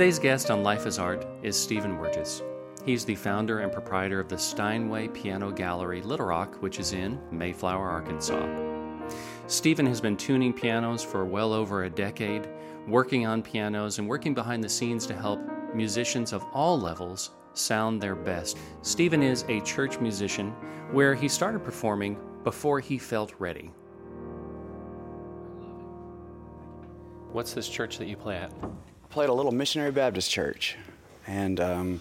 Today's guest on Life is Art is Stephen Wirges. He's the founder and proprietor of the Steinway Piano Gallery Little Rock, which is in Mayflower, Arkansas. Stephen has been tuning pianos for well over a decade, working on pianos and working behind the scenes to help musicians of all levels sound their best. Stephen is a church musician where he started performing before he felt ready. What's this church that you play at? Played a little missionary Baptist church, and um,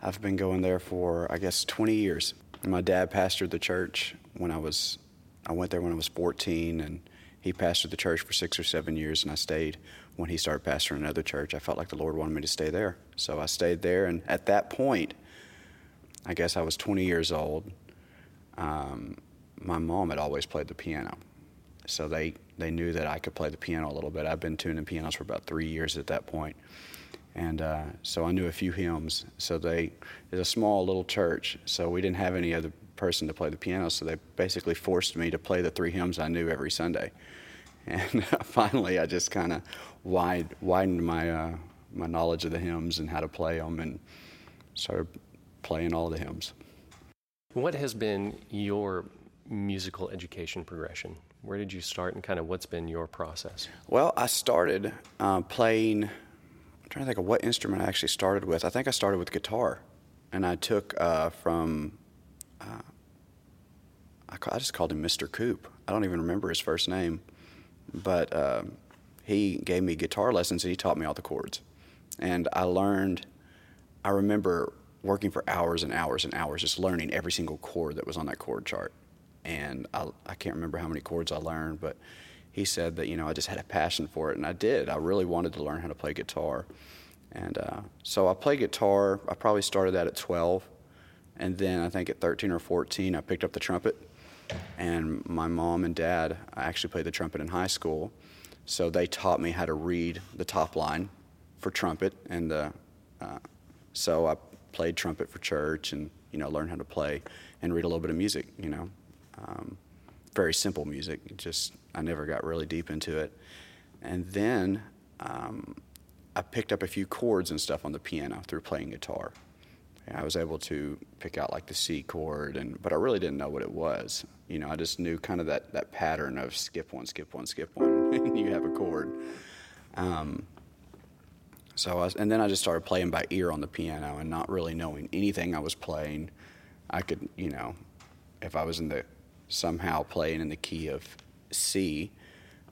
I've been going there for I guess 20 years. My dad pastored the church when I was I went there when I was 14, and he pastored the church for six or seven years, and I stayed when he started pastoring another church. I felt like the Lord wanted me to stay there, so I stayed there. And at that point, I guess I was 20 years old. Um, my mom had always played the piano, so they they knew that I could play the piano a little bit. I've been tuning pianos for about three years at that point. and uh, so I knew a few hymns. So they it's a small little church, so we didn't have any other person to play the piano. So they basically forced me to play the three hymns I knew every Sunday, and finally I just kind of wide, widened my uh, my knowledge of the hymns and how to play them, and started playing all the hymns. What has been your musical education progression? Where did you start, and kind of what's been your process? Well, I started uh, playing. I'm trying to think of what instrument I actually started with. I think I started with guitar, and I took uh, from. Uh, I, I, just called him Mr. Coop. I don't even remember his first name, but um, he gave me guitar lessons and he taught me all the chords, and I learned. I remember working for hours and hours and hours just learning every single chord that was on that chord chart and I, I can't remember how many chords I learned, but he said that you know I just had a passion for it, and I did. I really wanted to learn how to play guitar, and uh, so I played guitar. I probably started that at 12, and then I think at 13 or 14 I picked up the trumpet, and my mom and dad I actually played the trumpet in high school, so they taught me how to read the top line for trumpet, and uh, uh, so I played trumpet for church, and you know learned how to play and read a little bit of music, you know. Um, very simple music. Just I never got really deep into it, and then um, I picked up a few chords and stuff on the piano through playing guitar. I was able to pick out like the C chord, and but I really didn't know what it was. You know, I just knew kind of that that pattern of skip one, skip one, skip one, and you have a chord. Um, so I and then I just started playing by ear on the piano and not really knowing anything I was playing. I could, you know, if I was in the somehow playing in the key of C,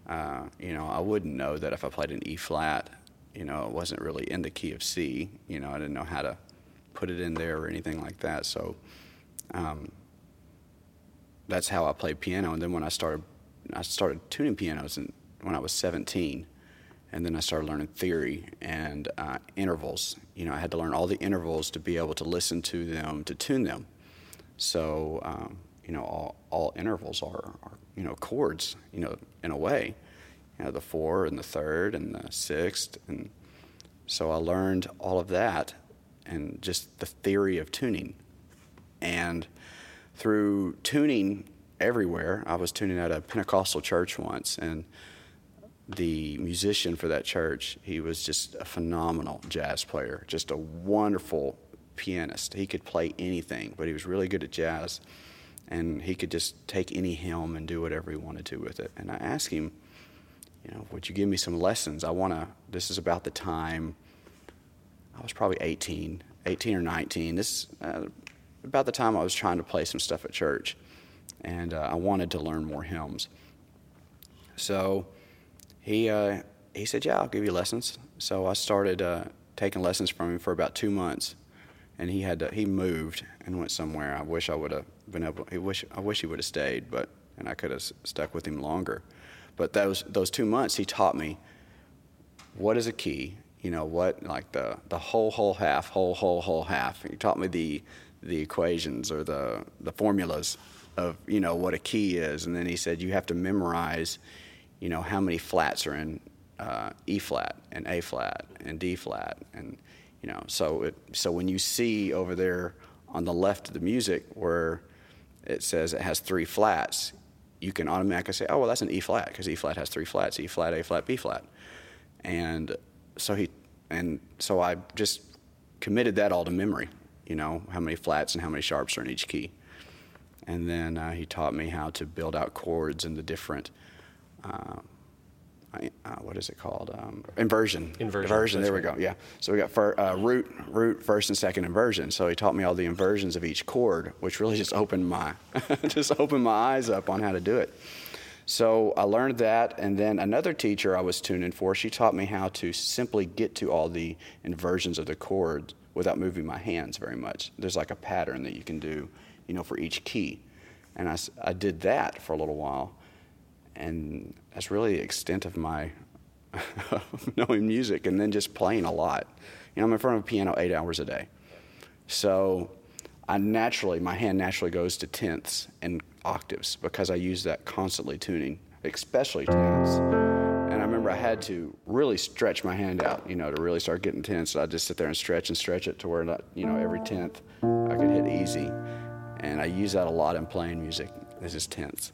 uh, you know, I wouldn't know that if I played an E flat, you know, it wasn't really in the key of C. You know, I didn't know how to put it in there or anything like that. So um, that's how I played piano. And then when I started, I started tuning pianos when I was 17. And then I started learning theory and uh, intervals. You know, I had to learn all the intervals to be able to listen to them, to tune them. So um, you know, all, all intervals are, are, you know, chords, you know, in a way. You know, the four and the third and the sixth. And so I learned all of that and just the theory of tuning. And through tuning everywhere, I was tuning at a Pentecostal church once, and the musician for that church, he was just a phenomenal jazz player, just a wonderful pianist. He could play anything, but he was really good at jazz and he could just take any hymn and do whatever he wanted to with it. And I asked him, you know, would you give me some lessons? I want to, this is about the time, I was probably 18, 18 or 19. This, uh, about the time I was trying to play some stuff at church. And uh, I wanted to learn more hymns. So he, uh, he said, yeah, I'll give you lessons. So I started uh, taking lessons from him for about two months. And he had to, he moved and went somewhere. I wish I would have been able. He wish I wish he would have stayed, but and I could have stuck with him longer. But those those two months, he taught me what is a key. You know what, like the the whole whole half, whole whole whole half. He taught me the the equations or the the formulas of you know what a key is, and then he said you have to memorize, you know how many flats are in uh, E flat and A flat and D flat, and you know so it, so when you see over there on the left of the music where it says it has three flats, you can automatically say, oh, well, that's an E flat because E flat has three flats E flat, A flat, B flat. And so he, and so I just committed that all to memory. You know how many flats and how many sharps are in each key, and then uh, he taught me how to build out chords in the different. Uh, uh, what is it called? Um, inversion. Inversion. Inversion. There we go. Yeah. So we got fir- uh, root, root, first and second inversion. So he taught me all the inversions of each chord, which really just opened my, just opened my eyes up on how to do it. So I learned that, and then another teacher I was tuning for, she taught me how to simply get to all the inversions of the chords without moving my hands very much. There's like a pattern that you can do, you know, for each key, and I, I did that for a little while and that's really the extent of my knowing music and then just playing a lot. You know, I'm in front of a piano eight hours a day. So I naturally, my hand naturally goes to tenths and octaves because I use that constantly tuning, especially tenths. And I remember I had to really stretch my hand out, you know, to really start getting tenths. So I just sit there and stretch and stretch it to where, not, you know, every tenth I could hit easy. And I use that a lot in playing music. This is tenths.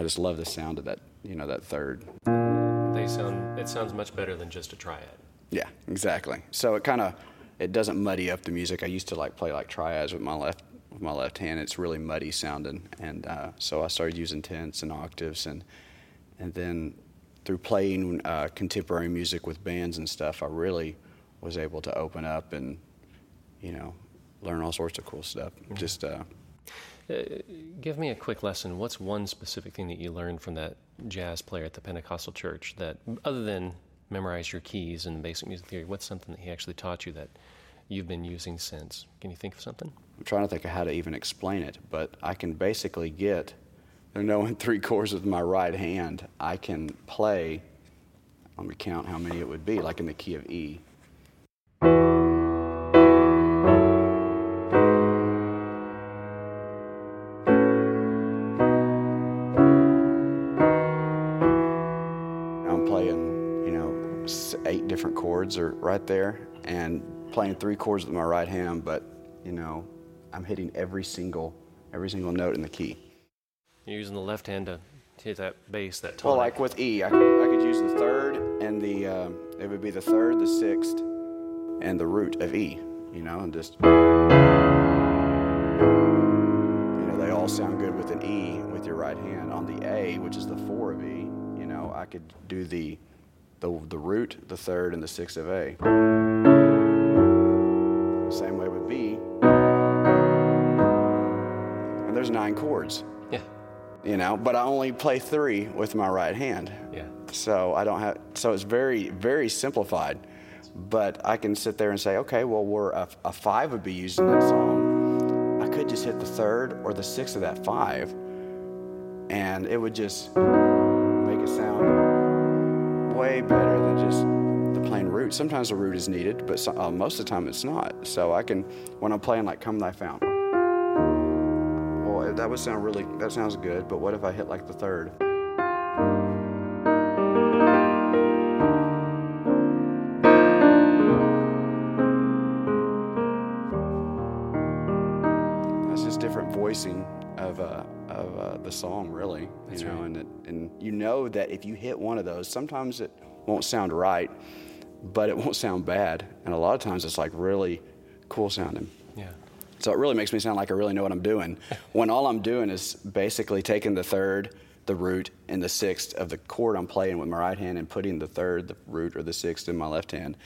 I just love the sound of that, you know, that third. They sound. It sounds much better than just a triad. Yeah, exactly. So it kind of it doesn't muddy up the music. I used to like play like triads with my left with my left hand. It's really muddy sounding, and uh, so I started using tenths and octaves, and and then through playing uh, contemporary music with bands and stuff, I really was able to open up and you know learn all sorts of cool stuff. Mm-hmm. Just uh, uh, Uh, give me a quick lesson. What's one specific thing that you learned from that jazz player at the Pentecostal church that, other than memorize your keys and basic music theory, what's something that he actually taught you that you've been using since? Can you think of something? I'm trying to think of how to even explain it, but I can basically get, knowing three chords with my right hand, I can play, let me count how many it would be, like in the key of E. are right there and playing three chords with my right hand, but you know, I'm hitting every single every single note in the key. You're using the left hand to hit that bass, that tonic. Well, like with E, I could, I could use the third and the um, it would be the third, the sixth, and the root of E. You know, and just you know they all sound good with an E with your right hand. On the A, which is the four of E, you know, I could do the the, the root, the third, and the sixth of A. Same way with B. And there's nine chords. Yeah. You know, but I only play three with my right hand. Yeah. So I don't have, so it's very, very simplified. But I can sit there and say, okay, well, we're a, a five would be used in that song. I could just hit the third or the sixth of that five, and it would just make it sound way better than just the plain root. Sometimes the root is needed, but so, uh, most of the time it's not. So I can, when I'm playing like "Come Thou Fount," well, that would sound really, that sounds good. But what if I hit like the third? That's just different voicing of. Uh, of uh, the song, really. That's you know, right. and it, and you know that if you hit one of those, sometimes it won't sound right, but it won't sound bad, and a lot of times it's like really cool sounding. Yeah. So it really makes me sound like I really know what I'm doing. when all I'm doing is basically taking the third, the root, and the sixth of the chord I'm playing with my right hand and putting the third, the root, or the sixth in my left hand,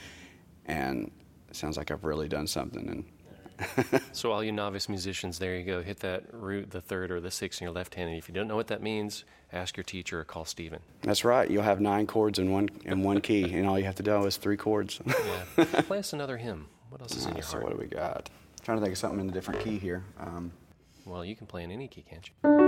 and it sounds like I've really done something. And so all you novice musicians, there you go. Hit that root, the third or the sixth in your left hand, and if you don't know what that means, ask your teacher or call Stephen. That's right. You'll have nine chords in one in one key, and all you have to do is three chords. yeah. Play us another hymn. What else is in your so heart? what do we got? trying to think of something in a different key here. Um, Well, you can play in any key, can't you?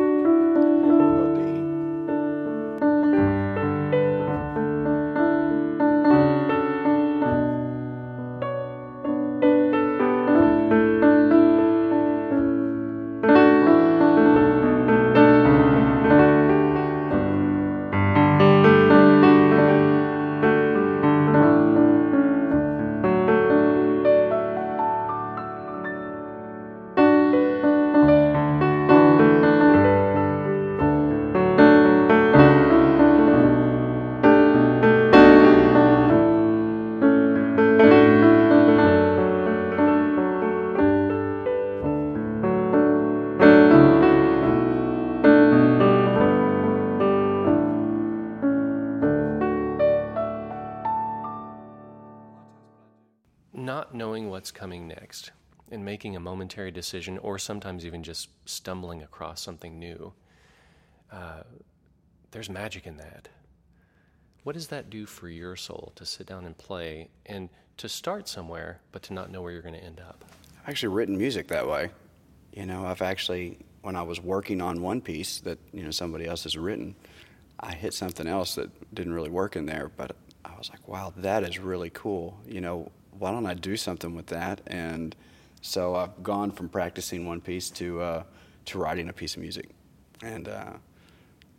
What's coming next and making a momentary decision, or sometimes even just stumbling across something new, uh, there's magic in that. What does that do for your soul to sit down and play and to start somewhere, but to not know where you're going to end up? I've actually written music that way. You know, I've actually, when I was working on one piece that, you know, somebody else has written, I hit something else that didn't really work in there, but I was like, wow, that is really cool. You know, why don't I do something with that? And so I've gone from practicing one piece to uh, to writing a piece of music, and uh,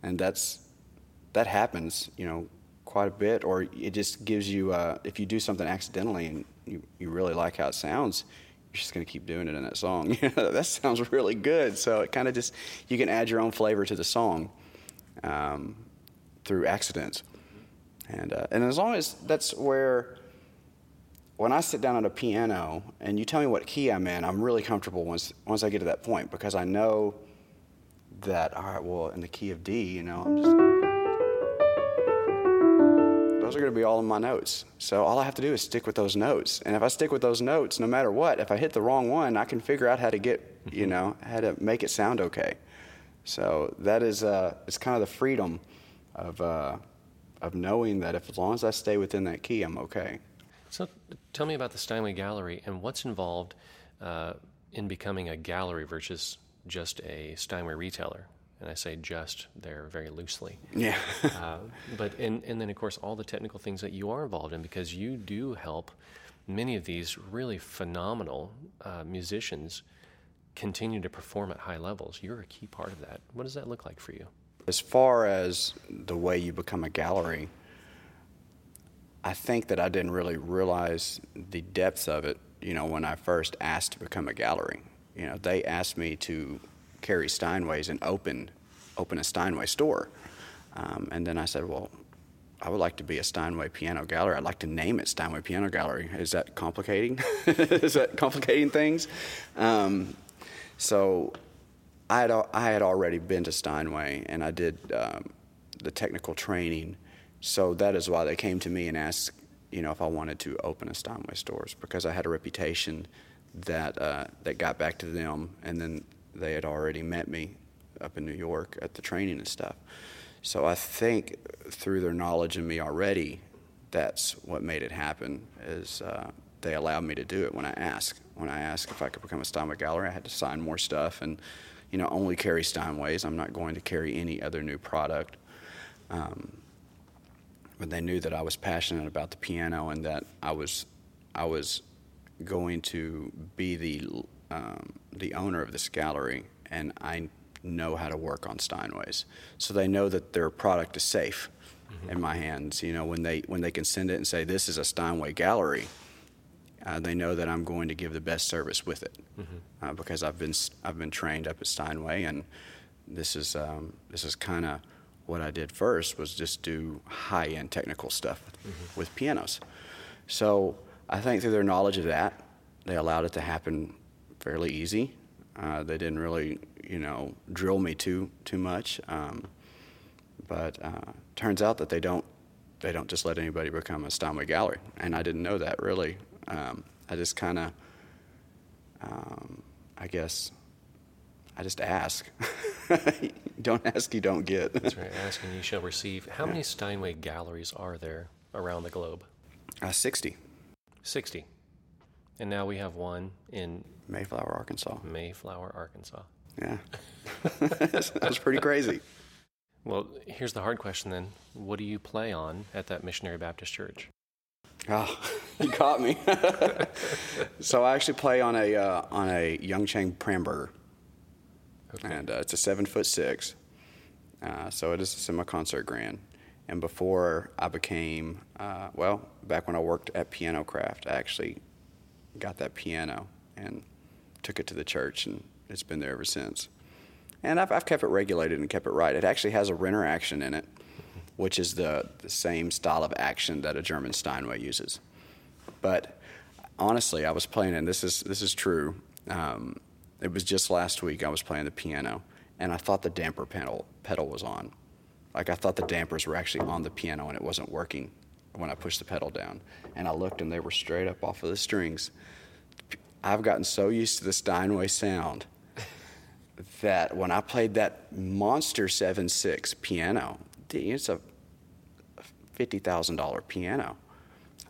and that's that happens, you know, quite a bit. Or it just gives you uh, if you do something accidentally and you, you really like how it sounds, you're just gonna keep doing it in that song. that sounds really good. So it kind of just you can add your own flavor to the song um, through accidents, and uh, and as long as that's where when I sit down at a piano and you tell me what key I'm in, I'm really comfortable once once I get to that point because I know that all right, well, in the key of D, you know, I'm just those are going to be all in my notes. So all I have to do is stick with those notes. And if I stick with those notes, no matter what, if I hit the wrong one, I can figure out how to get, you mm-hmm. know, how to make it sound okay. So that is, uh, it's kind of the freedom of, uh, of knowing that if as long as I stay within that key, I'm okay. So tell me about the Steinway Gallery and what's involved uh, in becoming a gallery versus just a Steinway retailer. And I say just there very loosely. Yeah. uh, but and, and then of course all the technical things that you are involved in because you do help many of these really phenomenal uh, musicians continue to perform at high levels. You're a key part of that. What does that look like for you? As far as the way you become a gallery, I think that I didn't really realize the depths of it, you know, when I first asked to become a gallery. You know, they asked me to carry Steinways and open open a Steinway store. Um, and then I said, well, I would like to be a Steinway piano gallery. I'd like to name it Steinway Piano Gallery. Is that complicating? Is that complicating things? Um, so I had, I had already been to Steinway and I did um, the technical training so that is why they came to me and asked, you know, if I wanted to open a Steinway stores because I had a reputation that uh, that got back to them, and then they had already met me up in New York at the training and stuff. So I think through their knowledge of me already, that's what made it happen. Is uh, they allowed me to do it when I asked. When I asked if I could become a Steinway gallery, I had to sign more stuff and, you know, only carry Steinways. I'm not going to carry any other new product. Um, but they knew that I was passionate about the piano and that I was I was going to be the um, the owner of this gallery, and I know how to work on Steinways, so they know that their product is safe mm-hmm. in my hands. You know, when they when they can send it and say this is a Steinway gallery, uh, they know that I'm going to give the best service with it mm-hmm. uh, because I've been I've been trained up at Steinway, and this is um, this is kind of what I did first was just do high end technical stuff mm-hmm. with pianos. So I think through their knowledge of that, they allowed it to happen fairly easy. Uh, they didn't really, you know, drill me too too much. Um, but uh, turns out that they don't they don't just let anybody become a Steinway gallery, and I didn't know that really. Um, I just kind of, um, I guess, I just ask. don't ask, you don't get. That's right. Ask and you shall receive. How yeah. many Steinway galleries are there around the globe? Uh, 60. 60. And now we have one in Mayflower, Arkansas. Mayflower, Arkansas. Yeah. That's pretty crazy. Well, here's the hard question then. What do you play on at that Missionary Baptist Church? Oh, you caught me. so I actually play on a uh, on a Youngchang Pramberger. Okay. And uh, it's a seven foot six. Uh, so it is a semi concert grand. And before I became, uh, well, back when I worked at Piano Craft, I actually got that piano and took it to the church, and it's been there ever since. And I've, I've kept it regulated and kept it right. It actually has a Renner action in it, which is the, the same style of action that a German Steinway uses. But honestly, I was playing, and this is this is true. Um, it was just last week I was playing the piano and I thought the damper pedal pedal was on. Like I thought the dampers were actually on the piano and it wasn't working when I pushed the pedal down. And I looked and they were straight up off of the strings. I've gotten so used to the Steinway sound that when I played that monster 7.6 piano, it's a $50,000 piano.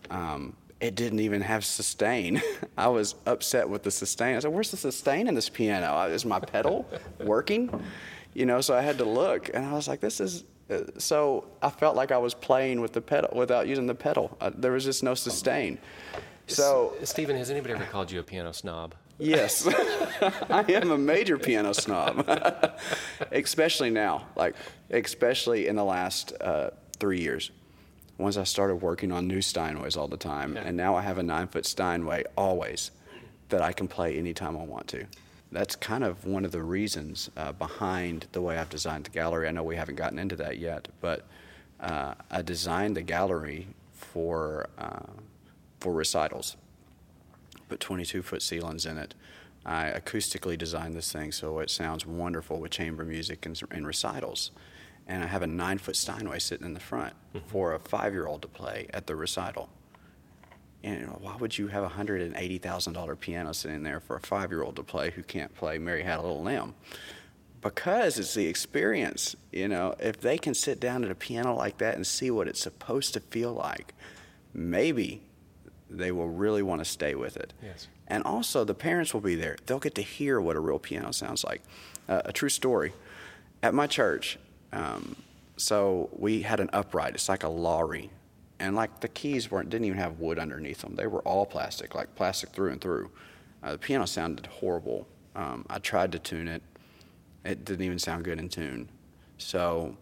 Um, it didn't even have sustain. I was upset with the sustain. I said, "Where's the sustain in this piano? Is my pedal working?" You know, so I had to look, and I was like, "This is." Uh, so I felt like I was playing with the pedal without using the pedal. Uh, there was just no sustain. So, S- Stephen, has anybody ever called you a piano snob? Yes, I am a major piano snob, especially now. Like, especially in the last uh, three years once I started working on new Steinways all the time, and now I have a nine foot Steinway always that I can play anytime I want to. That's kind of one of the reasons uh, behind the way I've designed the gallery. I know we haven't gotten into that yet, but uh, I designed the gallery for uh, for recitals. Put 22 foot ceilings in it. I acoustically designed this thing so it sounds wonderful with chamber music and, and recitals and I have a nine foot Steinway sitting in the front mm-hmm. for a five year old to play at the recital. And why would you have a hundred and eighty thousand dollar piano sitting there for a five year old to play who can't play Mary Had a Little Lamb? Because it's the experience. You know, if they can sit down at a piano like that and see what it's supposed to feel like, maybe they will really want to stay with it. Yes. And also, the parents will be there. They'll get to hear what a real piano sounds like. Uh, a true story. At my church, um, so we had an upright. It's like a lorry, and like the keys weren't didn't even have wood underneath them. They were all plastic, like plastic through and through. Uh, the piano sounded horrible. Um, I tried to tune it. It didn't even sound good in tune. So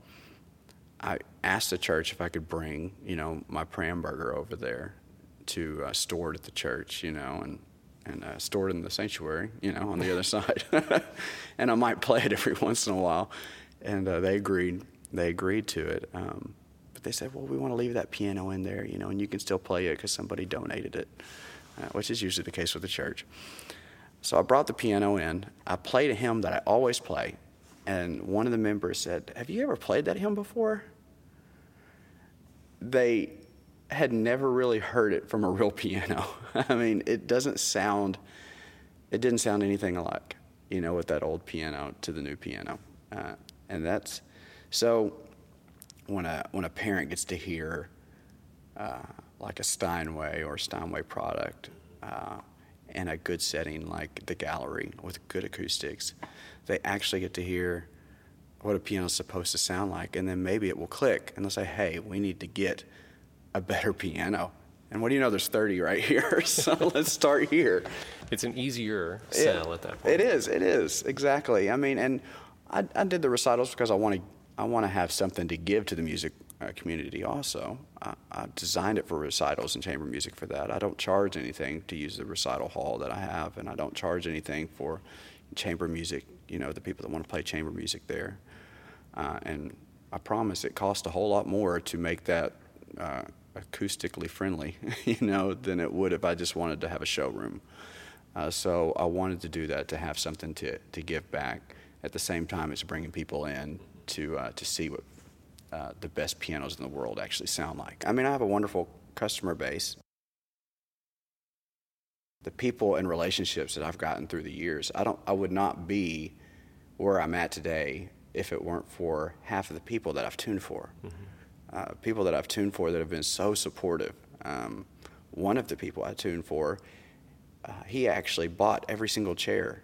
I asked the church if I could bring, you know, my Pramberger over there to uh, store it at the church, you know, and and uh, store it in the sanctuary, you know, on the other side. and I might play it every once in a while and uh, they agreed. They agreed to it. Um, but they said, well, we want to leave that piano in there, you know, and you can still play it because somebody donated it, uh, which is usually the case with the church. So I brought the piano in. I played a hymn that I always play, and one of the members said, "Have you ever played that hymn before?" They had never really heard it from a real piano. I mean, it doesn't sound. It didn't sound anything alike, you know, with that old piano to the new piano. Uh, and that's so when a when a parent gets to hear uh, like a Steinway or Steinway product uh, in a good setting like the gallery with good acoustics, they actually get to hear what a piano is supposed to sound like, and then maybe it will click, and they'll say, "Hey, we need to get a better piano." And what do you know? There's 30 right here, so let's start here. It's an easier sell it, at that point. It is. It is exactly. I mean, and I, I did the recitals because I want to I want to have something to give to the music uh, community. Also, I, I, designed it for recitals and chamber music for that. I don't charge anything to use the recital hall that I have, and I don't charge anything for chamber music. You know, the people that want to play chamber music there, uh, and I promise it costs a whole lot more to make that. Uh, acoustically friendly, you know, than it would if I just wanted to have a showroom. Uh, so I wanted to do that to have something to, to give back at the same time as bringing people in to uh, to see what uh, the best pianos in the world actually sound like. I mean, I have a wonderful customer base. The people and relationships that I've gotten through the years, I don't, I would not be where I'm at today if it weren't for half of the people that I've tuned for. Mm-hmm. Uh, people that I've tuned for that have been so supportive. Um, one of the people I tuned for, uh, he actually bought every single chair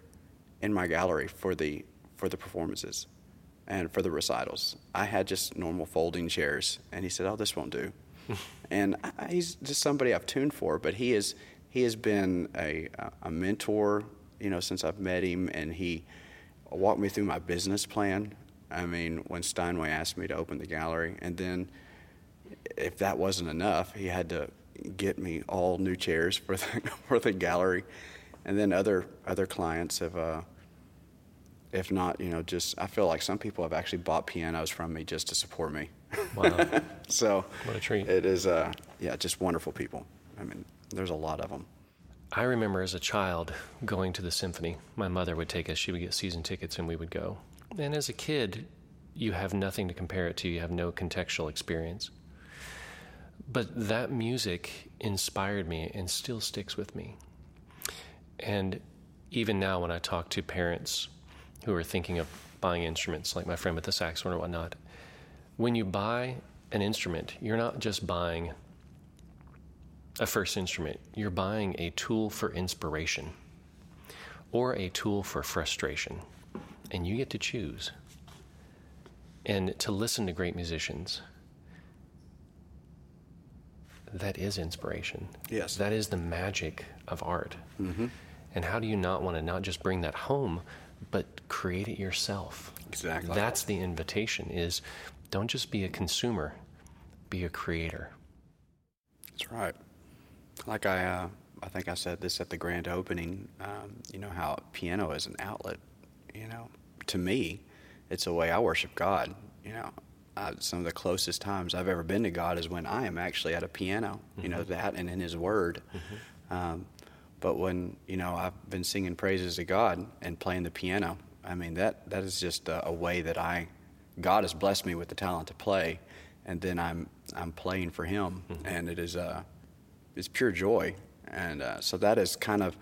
in my gallery for the for the performances and for the recitals. I had just normal folding chairs, and he said, "Oh, this won't do." and I, he's just somebody I've tuned for, but he is he has been a a mentor, you know, since I've met him, and he walked me through my business plan. I mean, when Steinway asked me to open the gallery, and then if that wasn't enough, he had to get me all new chairs for the for the gallery, and then other other clients have. Uh, if not, you know, just I feel like some people have actually bought pianos from me just to support me. Wow. so what a treat. It is, uh, yeah, just wonderful people. I mean, there's a lot of them. I remember as a child going to the symphony. My mother would take us, she would get season tickets, and we would go. And as a kid, you have nothing to compare it to, you have no contextual experience. But that music inspired me and still sticks with me. And even now, when I talk to parents who are thinking of buying instruments, like my friend with the saxophone or whatnot, when you buy an instrument, you're not just buying a first instrument, you're buying a tool for inspiration or a tool for frustration. And you get to choose. And to listen to great musicians, that is inspiration. Yes. That is the magic of art. Mm-hmm. And how do you not want to not just bring that home, but create it yourself? Exactly. That's the invitation is don't just be a consumer, be a creator. That's right. Like I, uh, I think I said this at the grand opening. Um, you know how piano is an outlet. You know, to me, it's a way I worship God. You know, uh, some of the closest times I've ever been to God is when I am actually at a piano. You know that, and in His Word. Um, but when you know I've been singing praises to God and playing the piano, I mean that that is just a, a way that I, God has blessed me with the talent to play, and then I'm I'm playing for Him, and it is uh, it's pure joy, and uh, so that is kind of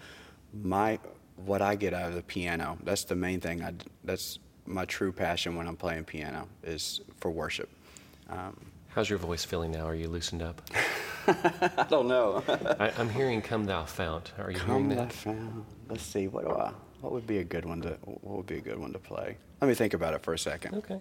my what I get out of the piano. That's the main thing. I that's my true passion when I'm playing piano is for worship. Um, How's your voice feeling now? Are you loosened up? I don't know. I, I'm hearing "Come Thou Fount." Are you Come hearing that that? found. Let's see. What do I? What would be a good one to? What would be a good one to play? Let me think about it for a second. Okay.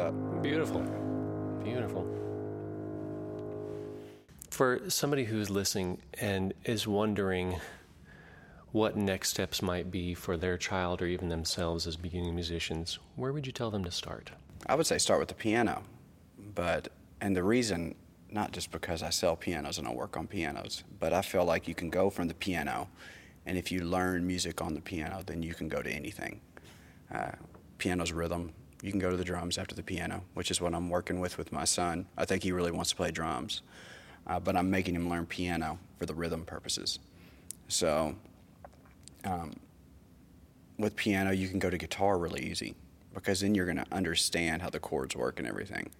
That? Beautiful. Beautiful. For somebody who's listening and is wondering what next steps might be for their child or even themselves as beginning musicians, where would you tell them to start? I would say start with the piano, but and the reason not just because I sell pianos and I work on pianos, but I feel like you can go from the piano, and if you learn music on the piano, then you can go to anything. Uh, piano's rhythm. You can go to the drums after the piano, which is what I'm working with with my son. I think he really wants to play drums, uh, but I'm making him learn piano for the rhythm purposes. So um, with piano, you can go to guitar really easy because then you're going to understand how the chords work and everything.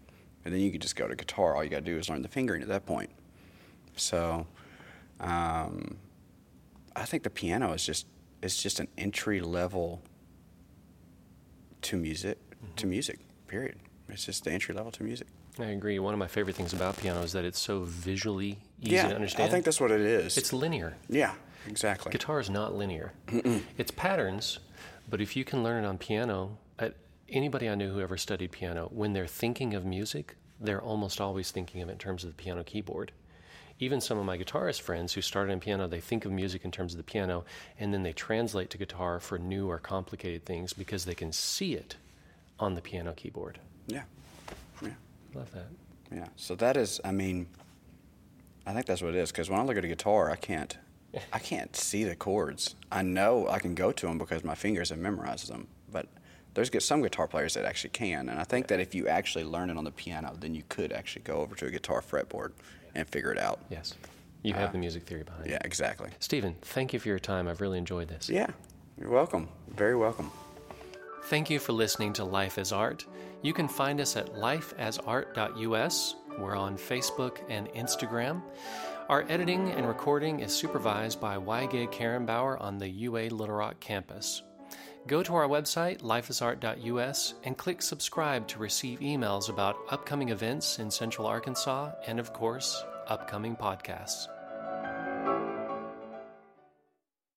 And then you can just go to guitar. All you got to do is learn the fingering at that point. So um, I think the piano is just it's just an entry level to music to music. Period. It's just the entry level to music. I agree. One of my favorite things about piano is that it's so visually easy yeah, to understand. I think that's what it is. it's linear. yeah, exactly. Guitar is not linear. It's patterns, but if you can learn it on piano, anybody I knew who ever studied piano, when they're thinking of music, they're almost always thinking of it in terms of the piano keyboard. Even some of my guitarist friends who started in piano, they think of music in terms of the piano, and then they translate to guitar for new or complicated things because they can see it on the piano keyboard. Yeah, yeah. Love that. Yeah. So that is, I mean, I think that's what it is. Because when I look at a guitar, I can't, I can't see the chords. I know I can go to them because my fingers have memorized them. But there's some guitar players that actually can, and I think that if you actually learn it on the piano, then you could actually go over to a guitar fretboard and figure it out. Yes. You have uh, the music theory behind it. Yeah, exactly. Stephen, thank you for your time. I've really enjoyed this. Yeah, you're welcome. Very welcome. Thank you for listening to Life as Art. You can find us at lifeasart.us. We're on Facebook and Instagram. Our editing and recording is supervised by Weige Karenbauer on the UA Little Rock campus. Go to our website, lifeasart.us, and click subscribe to receive emails about upcoming events in Central Arkansas and, of course, upcoming podcasts.